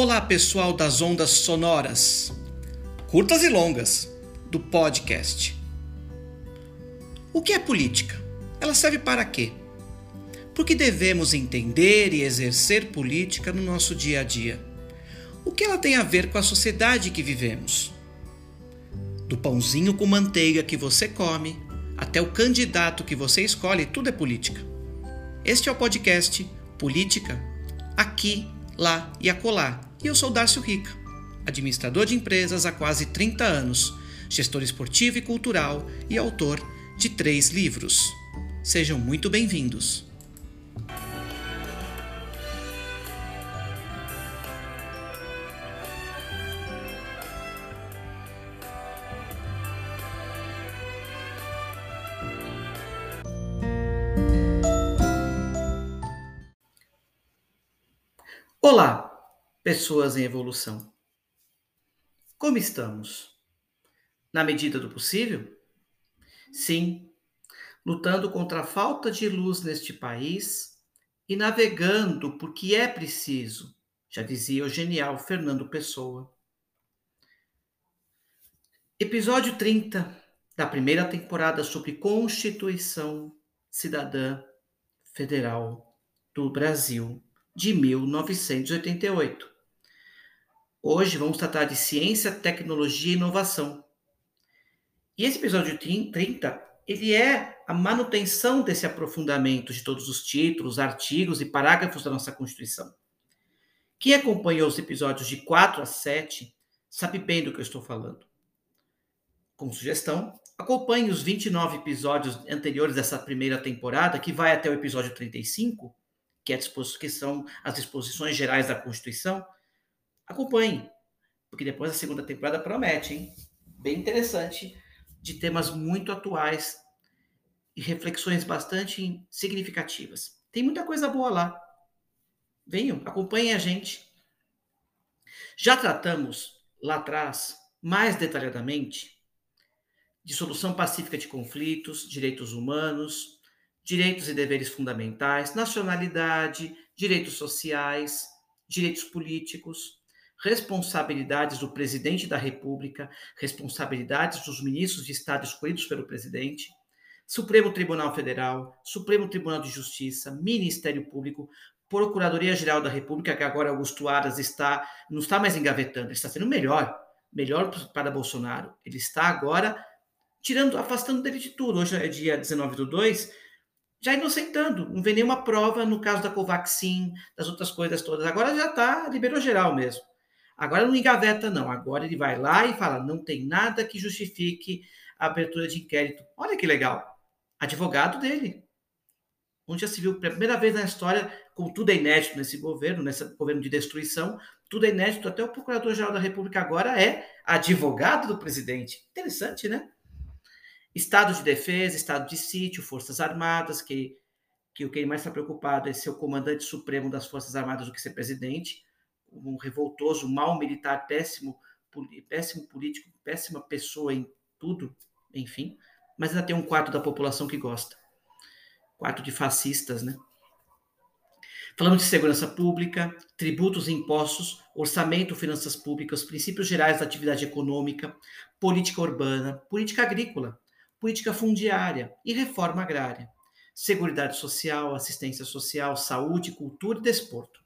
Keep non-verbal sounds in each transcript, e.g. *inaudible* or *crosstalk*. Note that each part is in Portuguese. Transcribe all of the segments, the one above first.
Olá, pessoal das ondas sonoras, curtas e longas, do podcast. O que é política? Ela serve para quê? Por que devemos entender e exercer política no nosso dia a dia? O que ela tem a ver com a sociedade que vivemos? Do pãozinho com manteiga que você come até o candidato que você escolhe, tudo é política. Este é o podcast Política, aqui, lá e acolá e eu sou Darcio Rica, administrador de empresas há quase 30 anos, gestor esportivo e cultural e autor de três livros. Sejam muito bem-vindos. Pessoas em evolução. Como estamos? Na medida do possível? Sim, lutando contra a falta de luz neste país e navegando porque é preciso, já dizia o genial Fernando Pessoa. Episódio 30 da primeira temporada sobre Constituição Cidadã Federal do Brasil de 1988. Hoje vamos tratar de ciência, tecnologia e inovação. E esse episódio 30, ele é a manutenção desse aprofundamento de todos os títulos, artigos e parágrafos da nossa Constituição. Quem acompanhou os episódios de 4 a 7 sabe bem do que eu estou falando. Como sugestão, acompanhe os 29 episódios anteriores dessa primeira temporada, que vai até o episódio 35, que, é que são as disposições gerais da Constituição, acompanhe, porque depois a segunda temporada promete, hein? Bem interessante, de temas muito atuais e reflexões bastante significativas. Tem muita coisa boa lá. Venham, acompanhem a gente. Já tratamos lá atrás, mais detalhadamente, de solução pacífica de conflitos, direitos humanos, direitos e deveres fundamentais, nacionalidade, direitos sociais, direitos políticos responsabilidades do presidente da República, responsabilidades dos ministros de Estado escolhidos pelo presidente, Supremo Tribunal Federal, Supremo Tribunal de Justiça, Ministério Público, Procuradoria-Geral da República, que agora Augusto Aras está, não está mais engavetando, está sendo melhor, melhor para Bolsonaro. Ele está agora tirando, afastando dele de tudo. Hoje é dia 19 do 2, já inocentando, não vê nenhuma prova no caso da Covaxin, das outras coisas todas. Agora já está, liberou geral mesmo. Agora não engaveta, não. Agora ele vai lá e fala: não tem nada que justifique a abertura de inquérito. Olha que legal. Advogado dele. Onde já se viu pela primeira vez na história, como tudo é inédito nesse governo, nesse governo de destruição, tudo é inédito, até o Procurador-Geral da República agora é advogado do presidente. Interessante, né? Estado de defesa, estado de sítio, Forças Armadas, que, que o que mais está preocupado é ser o comandante supremo das Forças Armadas do que ser presidente um revoltoso, mau militar, péssimo, péssimo político, péssima pessoa em tudo, enfim, mas ainda tem um quarto da população que gosta. Quarto de fascistas, né? Falamos de segurança pública, tributos e impostos, orçamento, finanças públicas, princípios gerais da atividade econômica, política urbana, política agrícola, política fundiária e reforma agrária, seguridade social, assistência social, saúde, cultura e desporto.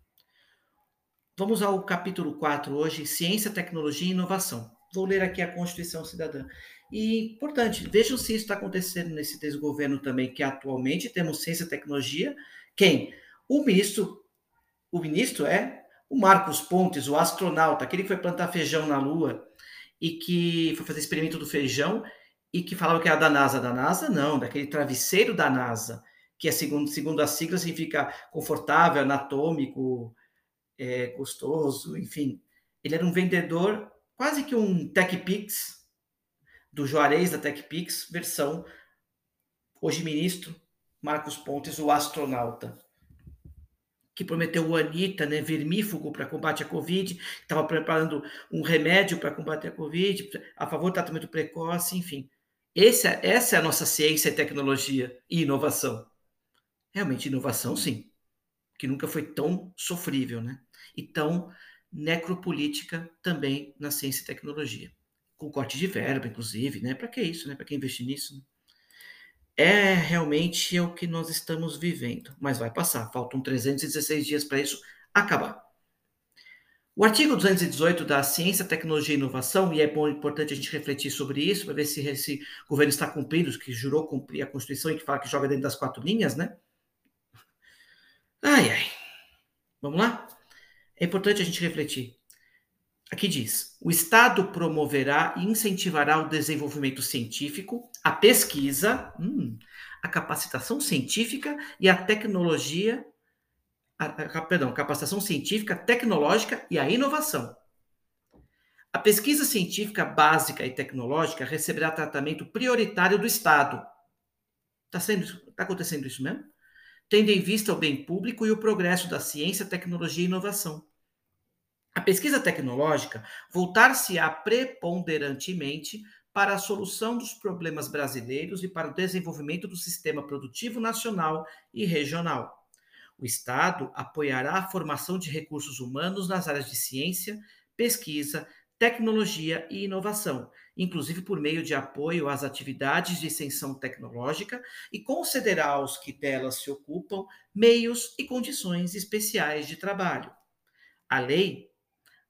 Vamos ao capítulo 4 hoje, Ciência, Tecnologia e Inovação. Vou ler aqui a Constituição Cidadã. E, importante, vejam se isso está acontecendo nesse desgoverno também, que atualmente temos ciência e tecnologia. Quem? O ministro, o ministro é o Marcos Pontes, o astronauta, aquele que foi plantar feijão na Lua e que foi fazer experimento do feijão e que falava que era da NASA. Da NASA, não, daquele travesseiro da NASA, que é segundo, segundo a sigla significa confortável, anatômico, é, gostoso, enfim. Ele era um vendedor, quase que um TechPix, do Juarez da TechPix, versão hoje ministro Marcos Pontes, o astronauta, que prometeu o Anitta, né, vermífugo para combate à Covid, estava preparando um remédio para combater a Covid, a favor do tratamento precoce, enfim. Esse, é, essa é a nossa ciência, tecnologia e inovação. Realmente, inovação, sim, que nunca foi tão sofrível, né? e tão necropolítica também na ciência e tecnologia. Com corte de verba, inclusive, né? Para que isso, né? Para que investir nisso? É realmente o que nós estamos vivendo, mas vai passar. Faltam 316 dias para isso acabar. O artigo 218 da Ciência, Tecnologia e Inovação, e é bom, importante a gente refletir sobre isso, para ver se esse governo está cumprindo, que jurou cumprir a Constituição e que fala que joga dentro das quatro linhas, né? Ai, ai. Vamos lá? É importante a gente refletir. Aqui diz: o Estado promoverá e incentivará o desenvolvimento científico, a pesquisa, hum, a capacitação científica e a tecnologia a, a, perdão, capacitação científica, tecnológica e a inovação. A pesquisa científica básica e tecnológica receberá tratamento prioritário do Estado. Está tá acontecendo isso mesmo? Tendo em vista o bem público e o progresso da ciência, tecnologia e inovação. A pesquisa tecnológica voltar-se-á preponderantemente para a solução dos problemas brasileiros e para o desenvolvimento do sistema produtivo nacional e regional. O Estado apoiará a formação de recursos humanos nas áreas de ciência, pesquisa, tecnologia e inovação, inclusive por meio de apoio às atividades de extensão tecnológica e concederá aos que delas se ocupam meios e condições especiais de trabalho. A lei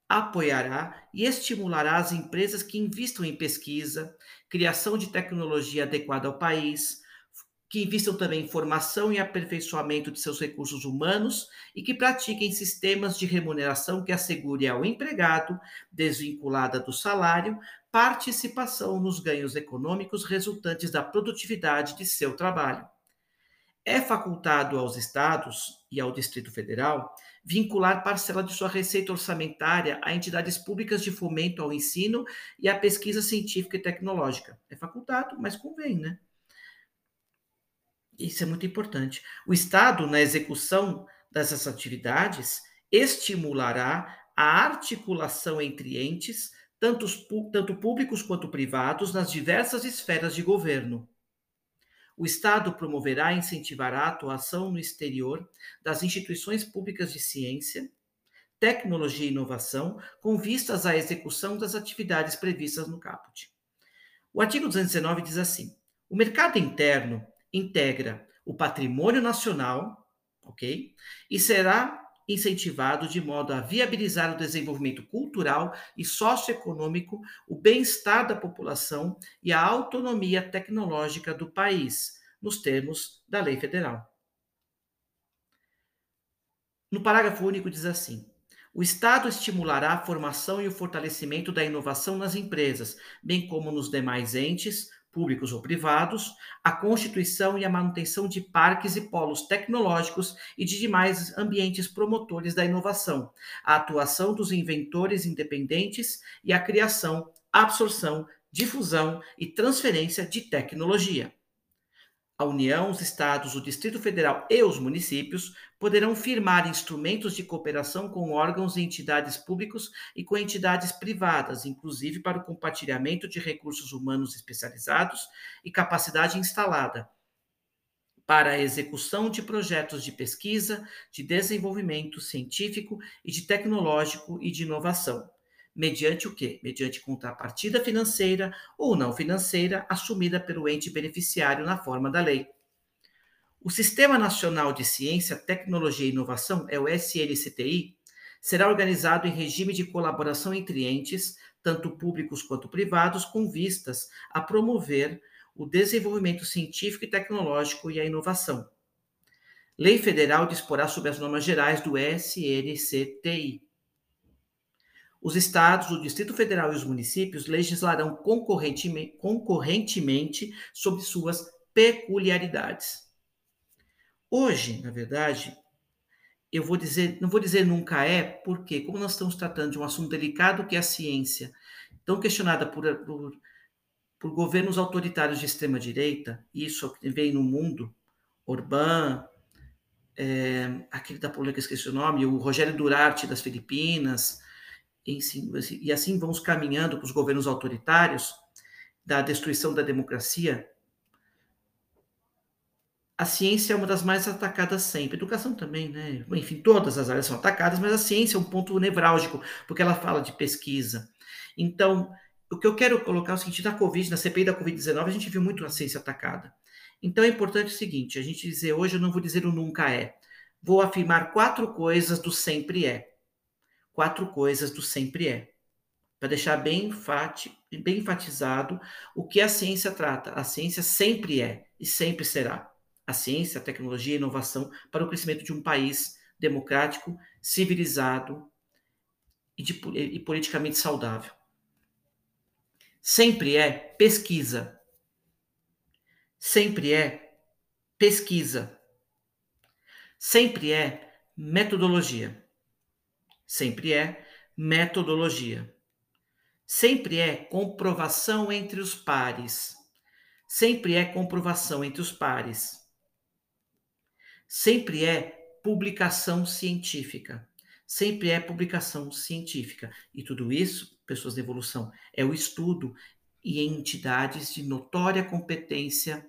apoiará e estimulará as empresas que investam em pesquisa, criação de tecnologia adequada ao país, que invistam também formação e aperfeiçoamento de seus recursos humanos e que pratiquem sistemas de remuneração que assegure ao empregado, desvinculada do salário, participação nos ganhos econômicos resultantes da produtividade de seu trabalho. É facultado aos estados e ao Distrito Federal vincular parcela de sua receita orçamentária a entidades públicas de fomento ao ensino e à pesquisa científica e tecnológica. É facultado, mas convém, né? Isso é muito importante. O Estado, na execução dessas atividades, estimulará a articulação entre entes, tanto, tanto públicos quanto privados, nas diversas esferas de governo. O Estado promoverá e incentivará a atuação no exterior das instituições públicas de ciência, tecnologia e inovação, com vistas à execução das atividades previstas no caput. O artigo 219 diz assim: o mercado interno integra o patrimônio nacional, ok? E será incentivado de modo a viabilizar o desenvolvimento cultural e socioeconômico, o bem-estar da população e a autonomia tecnológica do país, nos termos da lei federal. No parágrafo único diz assim: o Estado estimulará a formação e o fortalecimento da inovação nas empresas, bem como nos demais entes, públicos ou privados, a constituição e a manutenção de parques e polos tecnológicos e de demais ambientes promotores da inovação, a atuação dos inventores independentes e a criação, absorção, difusão e transferência de tecnologia. A União, os estados, o Distrito Federal e os municípios poderão firmar instrumentos de cooperação com órgãos e entidades públicos e com entidades privadas, inclusive para o compartilhamento de recursos humanos especializados e capacidade instalada, para a execução de projetos de pesquisa, de desenvolvimento científico e de tecnológico e de inovação mediante o quê? Mediante contrapartida financeira ou não financeira assumida pelo ente beneficiário na forma da lei. O Sistema Nacional de Ciência, Tecnologia e Inovação, é o SNCTI, será organizado em regime de colaboração entre entes, tanto públicos quanto privados, com vistas a promover o desenvolvimento científico e tecnológico e a inovação. Lei federal disporá sobre as normas gerais do SNCTI. Os estados, o Distrito Federal e os municípios legislarão concorrentemente, concorrentemente sobre suas peculiaridades. Hoje, na verdade, eu vou dizer, não vou dizer nunca é, porque como nós estamos tratando de um assunto delicado que é a ciência, tão questionada por, por, por governos autoritários de extrema direita, isso vem no mundo, Orbán, é, aquele da polêmica, esqueci o nome, o Rogério Durarte das Filipinas, e assim vamos caminhando para os governos autoritários da destruição da democracia, a ciência é uma das mais atacadas sempre. Educação também, né? Enfim, todas as áreas são atacadas, mas a ciência é um ponto nevrálgico, porque ela fala de pesquisa. Então, o que eu quero colocar é o seguinte: na Covid, na CPI da Covid-19, a gente viu muito a ciência atacada. Então é importante o seguinte: a gente dizer hoje, eu não vou dizer o nunca é. Vou afirmar quatro coisas do sempre é. Quatro coisas do sempre é. Para deixar bem, enfati, bem enfatizado o que a ciência trata. A ciência sempre é e sempre será. A ciência, a tecnologia e a inovação para o crescimento de um país democrático, civilizado e, de, e politicamente saudável. Sempre é pesquisa. Sempre é pesquisa. Sempre é metodologia. Sempre é metodologia. Sempre é comprovação entre os pares. Sempre é comprovação entre os pares. Sempre é publicação científica. Sempre é publicação científica. E tudo isso, pessoas de evolução, é o estudo e entidades de notória competência,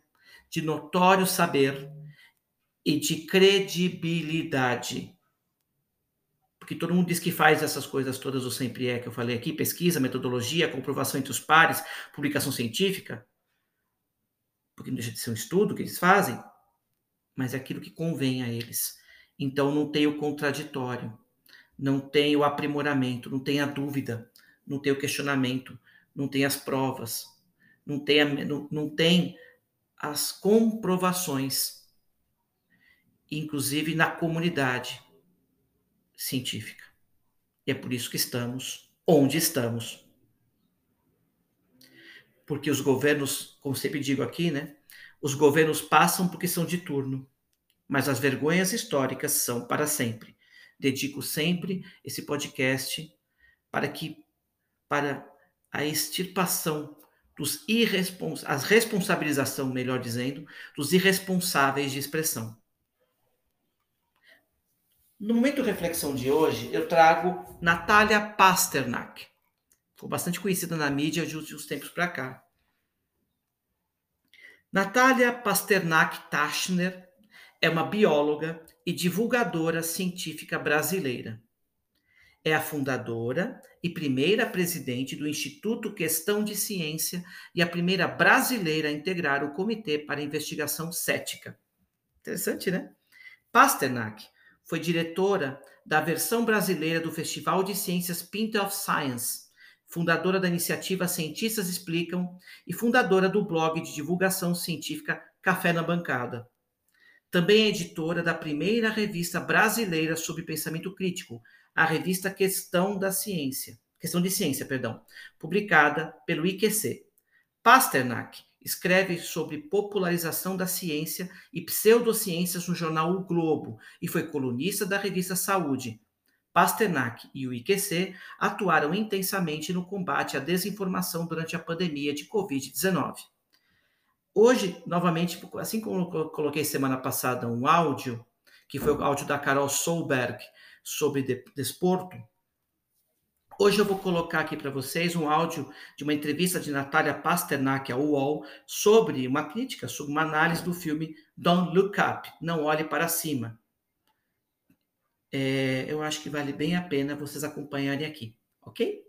de notório saber e de credibilidade. Porque todo mundo diz que faz essas coisas todas, ou sempre é, que eu falei aqui, pesquisa, metodologia, comprovação entre os pares, publicação científica, porque não deixa de ser um estudo que eles fazem, mas é aquilo que convém a eles. Então não tem o contraditório, não tem o aprimoramento, não tem a dúvida, não tem o questionamento, não tem as provas, não tem, a, não, não tem as comprovações, inclusive na comunidade científica. E é por isso que estamos onde estamos. Porque os governos, como sempre digo aqui, né? Os governos passam porque são de turno, mas as vergonhas históricas são para sempre. Dedico sempre esse podcast para que para a extirpação dos irrespons a responsabilização, melhor dizendo, dos irresponsáveis de expressão. No momento reflexão de hoje, eu trago Natália Pasternak. Ficou bastante conhecida na mídia de uns tempos para cá. Natália Pasternak Tachner é uma bióloga e divulgadora científica brasileira. É a fundadora e primeira presidente do Instituto Questão de Ciência e a primeira brasileira a integrar o Comitê para Investigação Cética. Interessante, né? Pasternak foi diretora da versão brasileira do Festival de Ciências Pint of Science, fundadora da iniciativa Cientistas Explicam e fundadora do blog de divulgação científica Café na Bancada. Também é editora da primeira revista brasileira sobre pensamento crítico, a revista Questão da Ciência, Questão de Ciência, perdão, publicada pelo IQC. Pasternak escreve sobre popularização da ciência e pseudociências no jornal O Globo e foi colunista da revista Saúde. Pasternak e o IQC atuaram intensamente no combate à desinformação durante a pandemia de Covid-19. Hoje, novamente, assim como eu coloquei semana passada um áudio, que foi o áudio da Carol Solberg sobre desporto, hoje eu vou colocar aqui para vocês um áudio de uma entrevista de Natália Pasternak ao UOL sobre uma crítica, sobre uma análise do filme Don't Look Up, Não Olhe Para Cima. É, eu acho que vale bem a pena vocês acompanharem aqui, ok?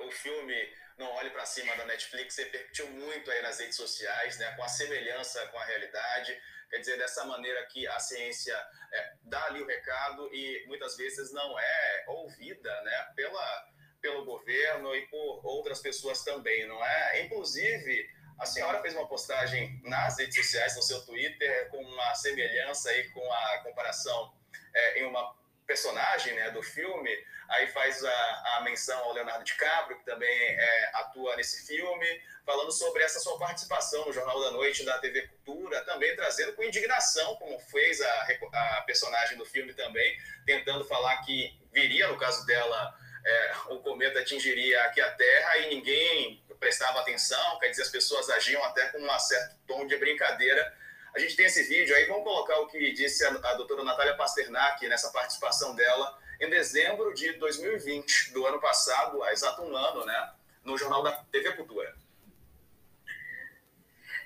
O filme não Olhe para Cima da Netflix repercutiu muito aí nas redes sociais, né, com a semelhança com a realidade. Quer dizer, dessa maneira que a ciência é, dá ali o recado e muitas vezes não é ouvida né, pela, pelo governo e por outras pessoas também, não é? Inclusive, a senhora fez uma postagem nas redes sociais, no seu Twitter, com uma semelhança aí com a comparação é, em uma personagem né, do filme, aí faz a, a menção ao Leonardo DiCaprio, que também é, atua nesse filme, falando sobre essa sua participação no Jornal da Noite da TV Cultura, também trazendo com indignação, como fez a, a personagem do filme também, tentando falar que viria, no caso dela, é, o cometa atingiria aqui a Terra e ninguém prestava atenção, quer dizer, as pessoas agiam até com um certo tom de brincadeira. A gente tem esse vídeo aí, vamos colocar o que disse a, a doutora Natália Pasternak nessa participação dela em dezembro de 2020, do ano passado, há exato um ano, né, no Jornal da TV Cultura.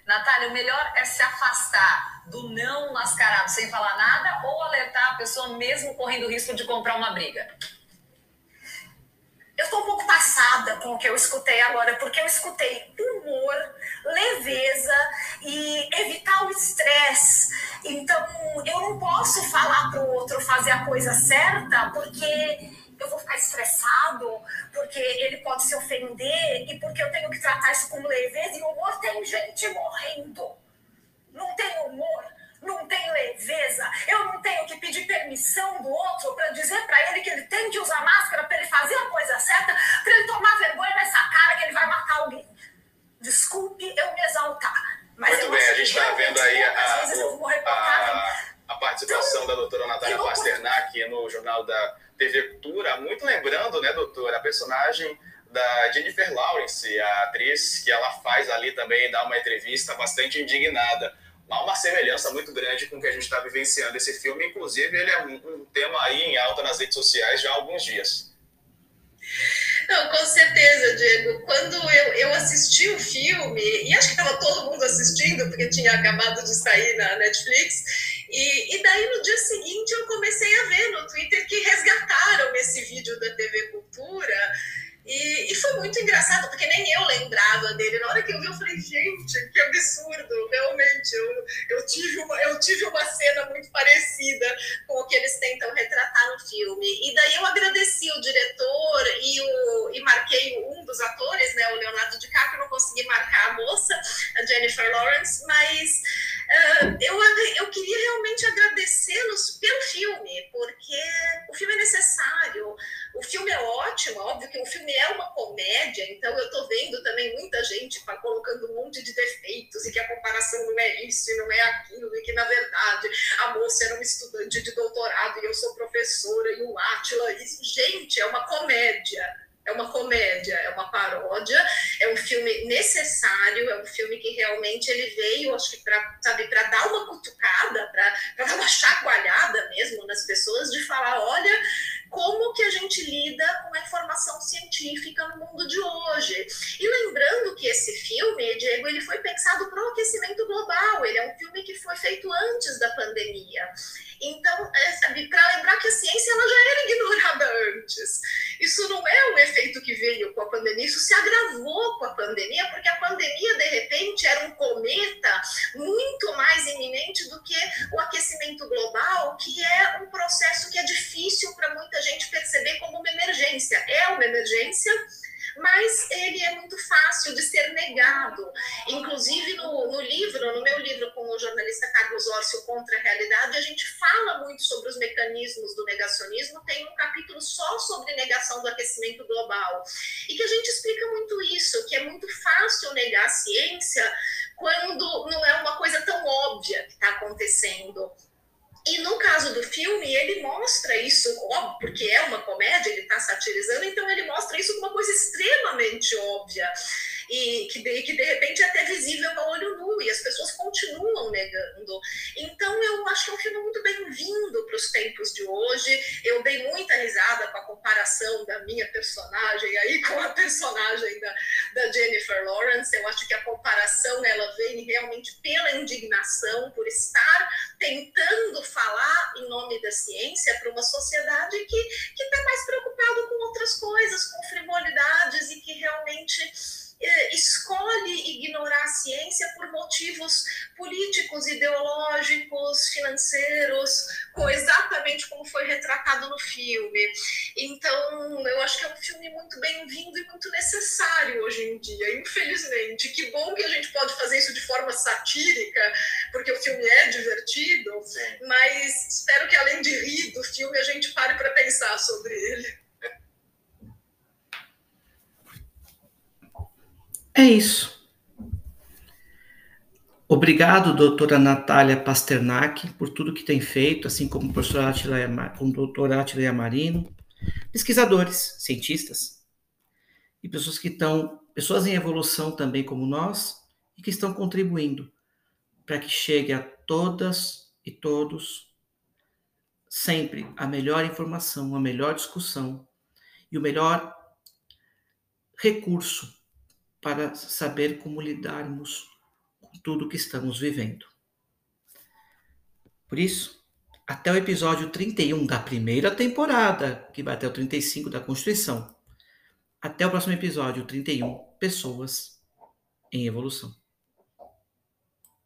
Natália, o melhor é se afastar do não mascarado sem falar nada ou alertar a pessoa mesmo correndo o risco de comprar uma briga? Eu estou um pouco passada com o que eu escutei agora, porque eu escutei humor, posso falar para o outro fazer a coisa certa, porque eu vou ficar estressado, porque ele pode se ofender e porque eu tenho que tratar isso com leveza. E o humor tem gente morrendo. Não tem humor, não tem leveza. Eu não tenho que pedir permissão do outro para dizer para ele que ele tem que usar máscara para ele fazer a coisa certa, para ele tomar vergonha nessa cara que ele vai matar alguém. Desculpe eu me exaltar. Mas Muito bem, a gente está vendo aí a, a, a, participação da doutora Natália Pasternak no Jornal da TV Cultura, muito lembrando, né, doutora, a personagem da Jennifer Lawrence, a atriz que ela faz ali também, dá uma entrevista bastante indignada. Há uma semelhança muito grande com o que a gente está vivenciando esse filme, inclusive ele é um, um tema aí em alta nas redes sociais já há alguns dias. Não, com certeza, Diego. Quando eu, eu assisti o filme, e acho que estava todo mundo assistindo, porque tinha acabado de sair na Netflix, e, e daí no dia seguinte eu comecei a ver no Twitter que resgataram esse vídeo da TV Cultura e, e, foi muito engraçado, porque nem eu lembrava dele. Na hora que eu vi, eu falei, gente, que absurdo. Realmente, eu, eu, tive uma, eu tive uma cena muito parecida com o que eles tentam retratar no filme. E daí eu agradeci o diretor e, o, e marquei um dos atores, né, o Leonardo DiCaprio. Não consegui marcar a moça, a Jennifer Lawrence, mas uh, eu, eu queria realmente agradecê-los pelo filme, porque o filme é necessário. O filme é ótimo, óbvio que o filme é uma comédia, então eu tô vendo também muita gente colocando um monte de defeitos e que a comparação não é isso e não é aquilo, e que na verdade a moça era uma estudante de doutorado e eu sou professora e o Átila, isso, gente, é uma comédia é uma comédia, é uma paródia, é um filme necessário, é um filme realmente ele veio, acho que para para dar uma cutucada, para dar uma chacoalhada mesmo nas pessoas de falar, olha, como que a gente lida com a informação científica no mundo de hoje. E lembrando que esse filme, Diego, ele foi pensado para o aquecimento global, ele é um filme que foi feito antes da pandemia. Então, é, para lembrar que a ciência ela já era ignorada antes. Isso não é um efeito que veio com a pandemia, isso se agravou com a pandemia, porque a pandemia, de cometa muito mais iminente do que o aquecimento global, que é um processo que é difícil para muita gente perceber como uma emergência. É uma emergência, mas ele é muito fácil de ser negado. Inclusive, no, no livro, no meu livro com o jornalista Carlos Orcio Contra a Realidade, a gente fala muito sobre os mecanismos do negacionismo, tem um capítulo só sobre negação do aquecimento global, e que a gente explica muito isso, que é muito fácil negar a ciência quando não é uma coisa tão óbvia que está acontecendo. E no caso do filme, ele mostra isso, óbvio, porque é uma comédia, ele está satirizando, então ele mostra isso como uma coisa extremamente óbvia e que de, que de repente é até visível a olho nu e as pessoas continuam negando. Então eu acho que é um filme muito bem-vindo para os tempos de hoje. Eu dei muita risada com a comparação da minha personagem aí *laughs* com a personagem da, da Jennifer Lawrence. Eu acho que a comparação ela vem realmente pela indignação por estar tentando falar em nome da ciência para uma sociedade que está mais preocupado com outras coisas, com frivolidades e que realmente escolhe ignorar a ciência por motivos políticos, ideológicos, financeiros, exatamente como foi retratado no filme. Então, eu acho que é um filme muito bem-vindo e muito necessário hoje em dia, infelizmente. Que bom que a gente pode fazer isso de forma satírica, porque o filme é divertido, mas espero que além de rir do filme, a gente pare para pensar sobre ele. É isso. Obrigado, doutora Natália Pasternak, por tudo que tem feito, assim como o Atila, com o doutor Atila Yamarino, pesquisadores, cientistas, e pessoas que estão, pessoas em evolução também como nós, e que estão contribuindo para que chegue a todas e todos sempre a melhor informação, a melhor discussão e o melhor recurso para saber como lidarmos com tudo que estamos vivendo. Por isso, até o episódio 31 da primeira temporada, que vai até o 35 da Constituição. Até o próximo episódio 31, Pessoas em Evolução.